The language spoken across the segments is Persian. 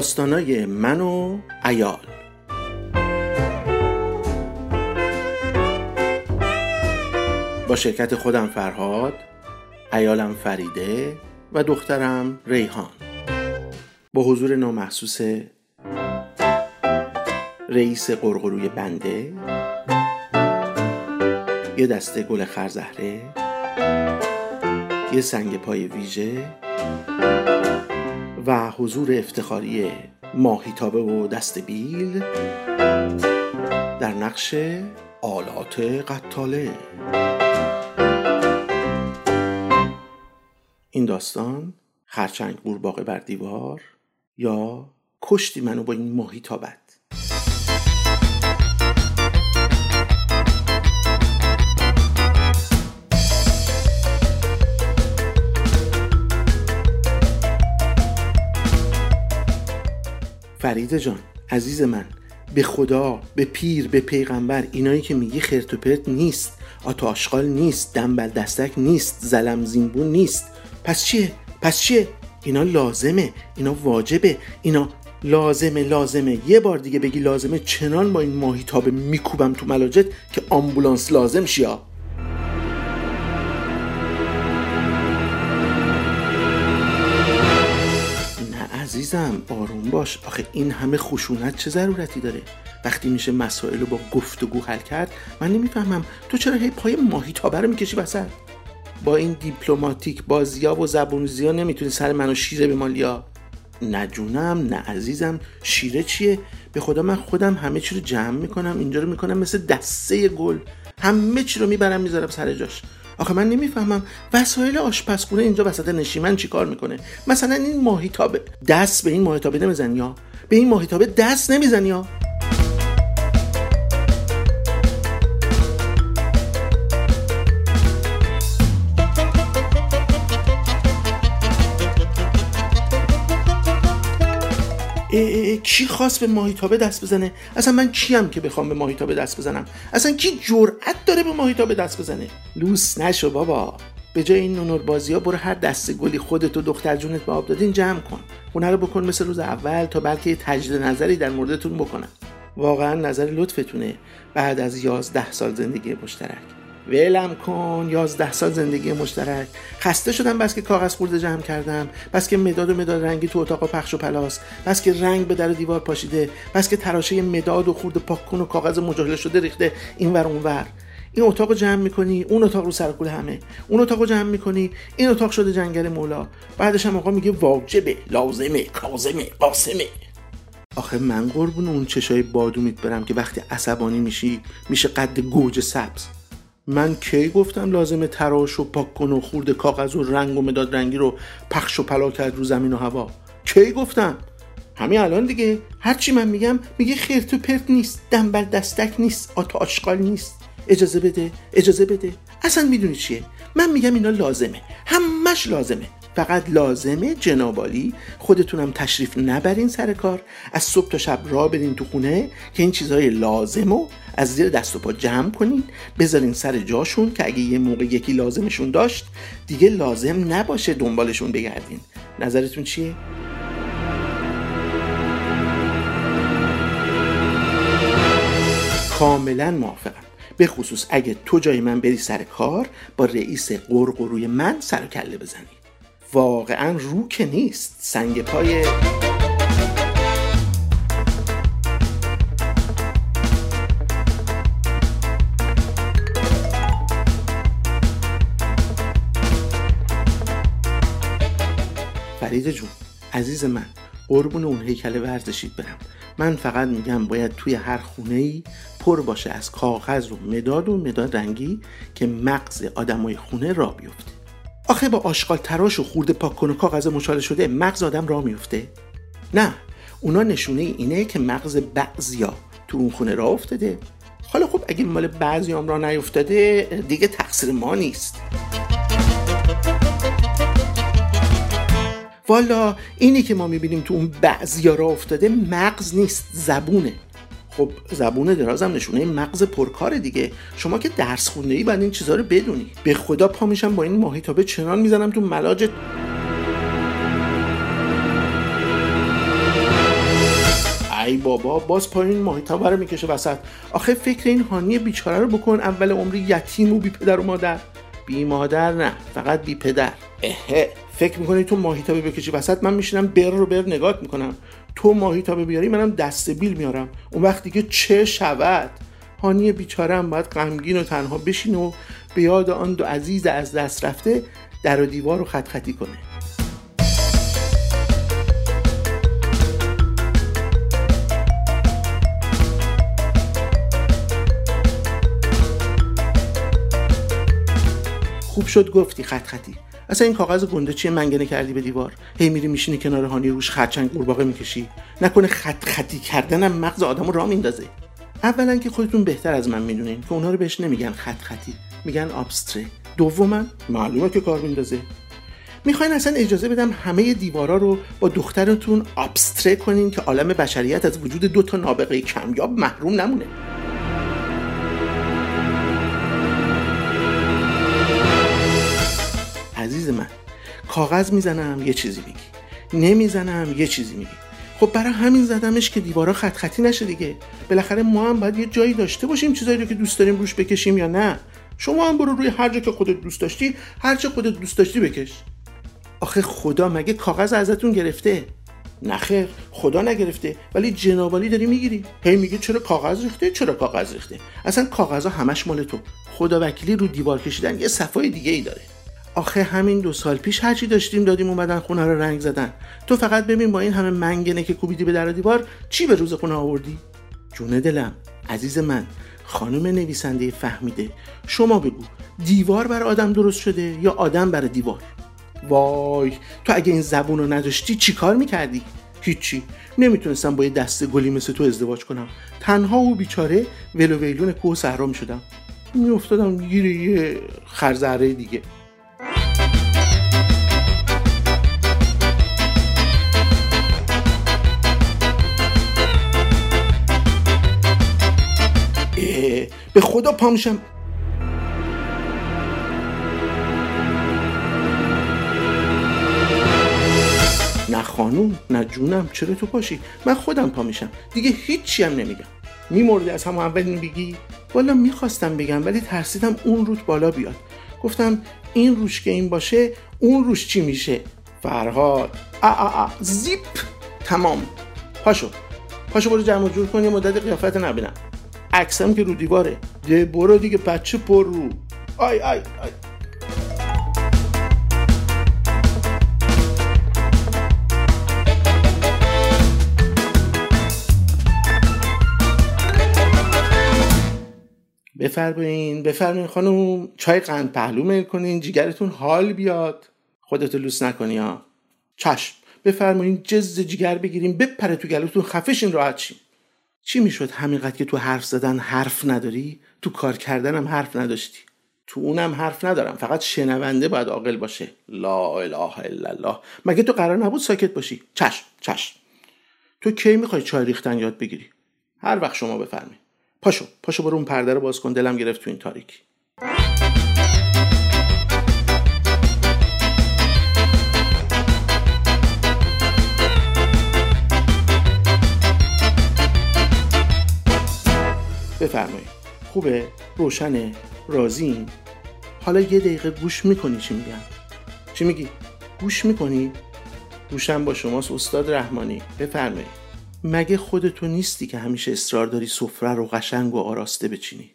داستانای من و ایال با شرکت خودم فرهاد ایالم فریده و دخترم ریحان. با حضور نامحسوس رئیس قرقروی بنده یه دسته گل خرزهره یه سنگ پای ویژه و حضور افتخاری ماهیتابه و دست بیل در نقش آلات قتاله. این داستان خرچنگ قورباغه بر دیوار یا کشتی منو با این ماهیتابت. فریده جان عزیز من به خدا به پیر به پیغمبر اینایی که میگی خرت و پرت نیست آتا آشغال نیست دنبل دستک نیست زلم زینبون نیست. پس چیه؟ پس چیه؟ اینا لازمه اینا واجبه اینا لازمه لازمه. یه بار دیگه بگی لازمه چنان با این ماهی تابه میکوبم تو ملاجت که آمبولانس لازم شیا عزیزم آروم باش. آخه این همه خشونت چه ضرورتی داره؟ وقتی میشه مسائل رو با گفتگو حل کرد من نمی‌فهمم تو چرا هی پای ماهی تابه رو می‌کشی وسط؟ با این دیپلماتیک بازیا و زبونزیا نمی‌تونی سر منو شیره به مالیا نه جونم نه عزیزم. شیره چیه؟ به خدا من خودم همه چی رو جمع می‌کنم اینجا رو می‌کنم مثل دسته گل. همه چی رو می‌برم می‌ذارم سر جاش. آخه من نمی‌فهمم. وسایل آشپزخونه اینجا وسط نشیمن چیکار می‌کنه؟ مثلا این ماهیتابه. دست به این ماهیتابه نمی‌زنی یا؟ به این ماهیتابه دست نمی‌زنی یا؟ کی خواست به ماهیتابه دست بزنه؟ اصلا من کیم که بخوام به ماهیتابه دست بزنم؟ اصلا کی جرأت داره به ماهیتابه دست بزنه؟ لوس نشو بابا. به جای این ننر بازی ها برو هر دسته گلی خودت و دختر جونت به آب دادین جمع کن. خونه رو بکن مثل روز اول تا بلکه تجدید نظری در موردتون بکنم. واقعا نظر لطفتونه. بعد از یازده سال زندگی مشترک. ولم کن یازده سال زندگی مشترک. خسته شدم بس که کاغذ خرده جمع کردم بس که مداد و مداد رنگی تو اتاق و پخش و پلاس بس که رنگ به در دیوار پاشیده بس که تراشه مداد و خرده پاک کن و کاغذ مچاله شده ریخته اینور اونور. این اتاق رو جمع می‌کنی اون اتاق رو سرکول همه. اون اتاق رو جمع می‌کنی این اتاق شده جنگل مولا. بعدش هم آقا میگه واجبه لازمه کازمه قاسمه. آخه من قربون اون چشای بادومیت برم که وقتی عصبانی میشی میشه قد گوجه سبز. من کی گفتم لازمه تراش و پاک کن و خورد کاغذ و رنگ و مداد رنگی رو پخش و پلا کرد رو زمین و هوا. کی گفتم؟ همین الان دیگه. هرچی من میگم میگه خیرت و پرت نیست دنبل دستک نیست آتا آشغال نیست. اجازه بده اجازه بده. اصلا می‌دونی چیه؟ من میگم اینا لازمه. همش لازمه. فقط لازمه جنابالی خودتونم تشریف نبرین سر کار. از صبح تا شب را برین تو خونه که این چیزهای لازمو از زیر دست و پا جمع کنین. بذارین سر جاشون که اگه یه موقع یکی لازمشون داشت دیگه لازم نباشه دنبالشون بگردین. نظرتون چیه؟ کاملا موافقم. به خصوص اگه تو جای من بری سر کار با رئیس قرقروی من سر کله بزنی واقعا رو که نیست. سنگ پای فرید جون عزیز من قربون اون هیکل ورزشید برم. من فقط میگم باید توی هر خونه ای پر باشه از کاغذ و مداد و مداد رنگی که مغز آدمای خونه را بیفته. آخه با آشغال تراش و خورده پاک کن و کاغذ مچاله شده مغز آدم را میفته نه اونا نشونه اینه که مغز بعضیا تو اون خونه را افتاده. حالا خب اگه مال بعضی هم را نیفتاده دیگه تقصیر ما نیست. والا اینی که ما می‌بینیم تو اون بعضیا را افتاده مغز نیست زبونه. خب زبون درازم نشونه مغز پرکار دیگه. شما که درس خونده ای بعد این چیزها رو بدونی. به خدا پا میشم با این ماهیتابه چنان می‌زنم تو ملاجت ای بابا باز پایین ماهیتابه رو می‌کشه وسط. آخه فکر این هانی بیچاره رو بکن اول عمری یتیم و بی پدر و مادر. بی مادر نه فقط بی پدر. اهه فکر می‌کنی تو ماهیتابه بکشی وسط من میشینم بر رو بر نگات می‌کنم. تو ماهیتابه بیاری منم دست بیل میارم. اون وقتی که چه شود؟ هانی بیچاره هم باید غمگین و تنها بشین و به یاد آن دو عزیز از دست رفته در و دیوار رو خط خطی کنه. خوب شد گفتی خط خطی. اصلا این کاغذ گنده چیه؟ منگنه کردی به دیوار. هی میری میشینی کنار هانی روش خرچنگ قورباغه می‌کشی. نکنه خط خطی کردنم مغز آدمو را میندازه. اولا که خودتون بهتر از من می‌دونین که اونها رو بهش نمیگن خط خطی. میگن آبستره دوما معلومه که کار میندازه. می‌خواین اصلا اجازه بدم همه دیوارا رو با دخترتون آبستره کنین که عالم بشریت از وجود دو تا نابغه کمیاب محروم نمونه. من. کاغذ می‌زنم یه چیزی میگی. نمی‌زنم یه چیزی میگی. خب برای همین زدمش که دیوارا خط خطی نشه دیگه. بالاخره ما هم باید یه جایی داشته باشیم چیزایی رو که دوست داریم روش بکشیم یا نه. شما هم برو روی هر جا که خودت دوست داشتی هر چه خودت دوست داشتی بکش. آخه خدا مگه کاغذ ازتون گرفته؟ نخیر خدا نگرفته. ولی جنابالی داری می‌گیری. هی میگه چرا کاغذ ریخته؟ چرا کاغذ ریخته؟ اصلا کاغذها همش مال تو. خدا وکیلی رو دیوار کشیدن یه صفای دیگه ای داره. آخه همین دو سال پیش هرچی داشتیم دادیم اومدن خونه رو رنگ زدن. تو فقط ببین با این همه منگنه که کوبیدی به در دیوار چی به روز خونه آوردی؟ جون دلم عزیز من خانم نویسنده فهمیده. شما بگو دیوار بر آدم درست شده یا آدم بر دیوار؟ وای تو اگه این زبون رو نداشتی چی کار می‌کردی؟ هیچی. نمی‌تونستم با یه دسته گلی مثل تو ازدواج کنم. تنها و بیچاره ولو ویلون کوه صحرا می‌شدم. میافتادم گیر یه خرزره دیگه. به خدا پامشم نه خانوم نه جونم چرا تو پاشی؟ من خودم پا میشم. دیگه هیچی هم نمیگم. میمردی از همون اول بگی والا می‌خواستم بگم ولی ترسیدم اون روت بالا بیاد. گفتم این روش که این باشه اون روش چی میشه؟ فرهاد. ا ا ا زیپ. تمام. پاشو. پاشو برو جمع جور کن یه مدت قیافت نبینم. عکسم که رو دیواره. ده برو دیگه بچه پر رو. آی آی آی. بفرمایین بفرمایین خانم. چای قند پهلو میل کنین جیگرتون حال بیاد. خودتو لوس نکنی ها چشم. بفرمایین جز جیگر بگیریم بپره تو گلوتون خفشین راحت شین. چی می‌شد همینقدر که تو حرف زدن حرف نداری؟ تو کار کردنم حرف نداشتی. تو اونم حرف ندارم. فقط شنونده باید عاقل باشه. لا اله الا الله. مگه تو قرار نبود ساکت باشی؟ چشم چشم. تو کی می‌خوای چای ریختن یاد بگیری؟ هر وقت شما بفرمی پاشو پاشو برو اون پرده رو باز کن. دلم گرفت تو این تاریکی. خوبه روشنه راضی. حالا یه دقیقه گوش می‌کنی چی میگم چی میگی؟ گوش می‌کنی؟ گوشم با شماست استاد رحمانی. بفرمایید. مگه خودتو نیستی که همیشه اصرار داری سفره رو قشنگ و آراسته بچینی؟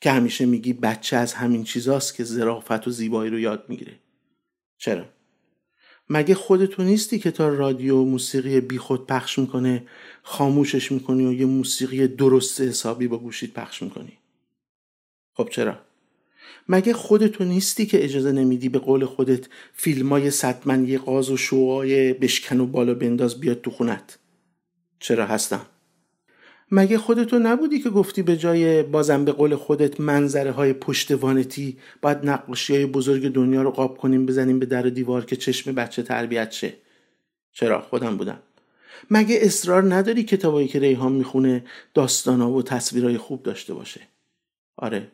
که همیشه میگی بچه از همین چیزاست که ظرافت و زیبایی رو یاد می‌گیره. چرا؟ مگه خودتو نیستی که تا رادیو موسیقی بیخود پخش می‌کنه خاموشش می‌کنی و یه موسیقی درست حسابی با گوشید پخش می‌کنی؟ خب چرا؟ مگه خودتو نیستی که اجازه نمیدی به قول خودت فیلمای یه قاز و شوهای بشکن و بالا بنداز بیاد تو خونت؟ چرا هستم؟ مگه خودتو نبودی که گفتی به جای بازم به قول خودت منظره های پشت وانتی باید نقاشی های بزرگ دنیا رو قاب کنیم بزنیم به در دیوار که چشم بچه تربیت شه؟ چرا؟ خودم بودم. مگه اصرار نداری کتابایی که ریحان می‌خونه داستانا و تصویرهای خوب داشته باشه؟ آره.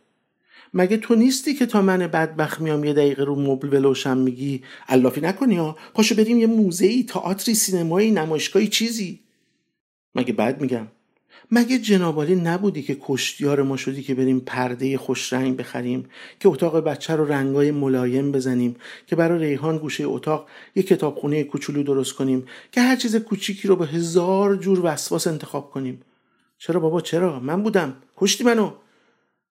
مگه تو نیستی که تا من بدبخت میام یه دقیقه رو مبل ولوشم میگی علافی نکنی ها؟ پاشو بریم یه موزهی تئاتری سینمایی نمایشگاهی چیزی. مگه بد میگم؟ مگه جنابالی نبودی که کشتیار ما شدی که بریم پرده خوش رنگ بخریم که اتاق بچه رو رنگای ملایم بزنیم که برای ریحان گوشه اتاق یه کتابخونه کوچولو درست کنیم که هر چیز کوچیکی رو به هزار جور وسواس انتخاب کنیم؟ چرا بابا چرا؟ من بودم. کشتی منو.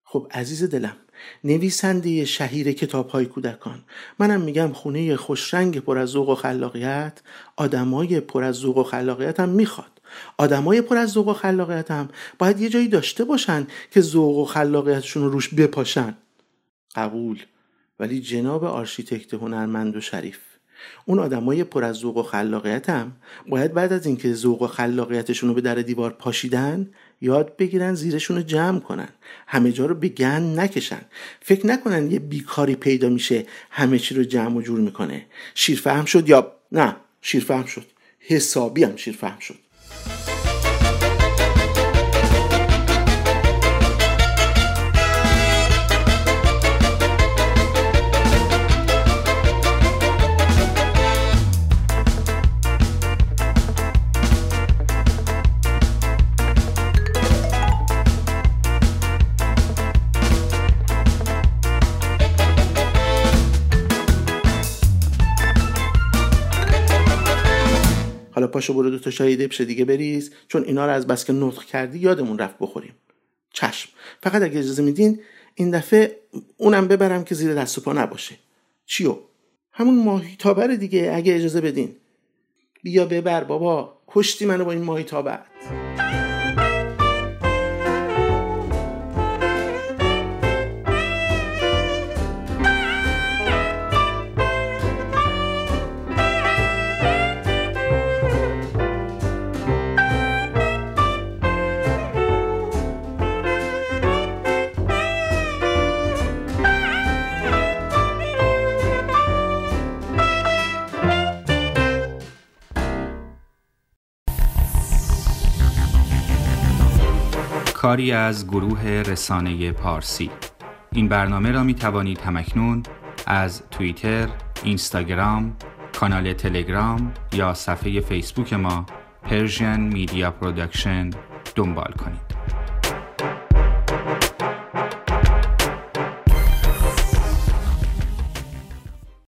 خب عزیز دلم نویسنده شهیر کتاب های کودکان. منم میگم خونه خوشرنگ پر از ذوق و خلاقیت آدمای پر از ذوق و خلاقیت هم می‌خواد. آدمای پر از ذوق و خلاقیت هم باید یه جایی داشته باشن که ذوق و خلاقیتشون رو روش بپاشن. قبول. ولی جناب آرشیتکت هنرمند و شریف اون آدمای پر از ذوق و خلاقیت هم باید بعد از اینکه ذوق و خلاقیتشون رو به در دیوار پاشیدن یاد بگیرن زیرشون رو جمع کنن. همه جا رو به گن نکشن. فکر نکنن یه بیکاری پیدا میشه همه چی رو جمع و جور می‌کنه. شیرفهم شد یا نه؟ شیرفهم شد. حسابی هم شیرفهم شد. پاشو برو دو تا شای دبش دیگه بریز. چون اینا رو از بس که نطق کردی یادمون رفت بخوریم. چشم. فقط اگه اجازه میدین این دفعه اونم ببرم که زیر دست و پا نباشه. چیو؟ همون ماهی تابر دیگه اگه اجازه بدین. بیا ببر بابا. کشتی منو با این ماهی تابر کاری از گروه رسانه پارسی این برنامه را می توانید هم‌اکنون از توییتر، اینستاگرام، کانال تلگرام یا صفحه فیسبوک ما Persian Media Production دنبال کنید.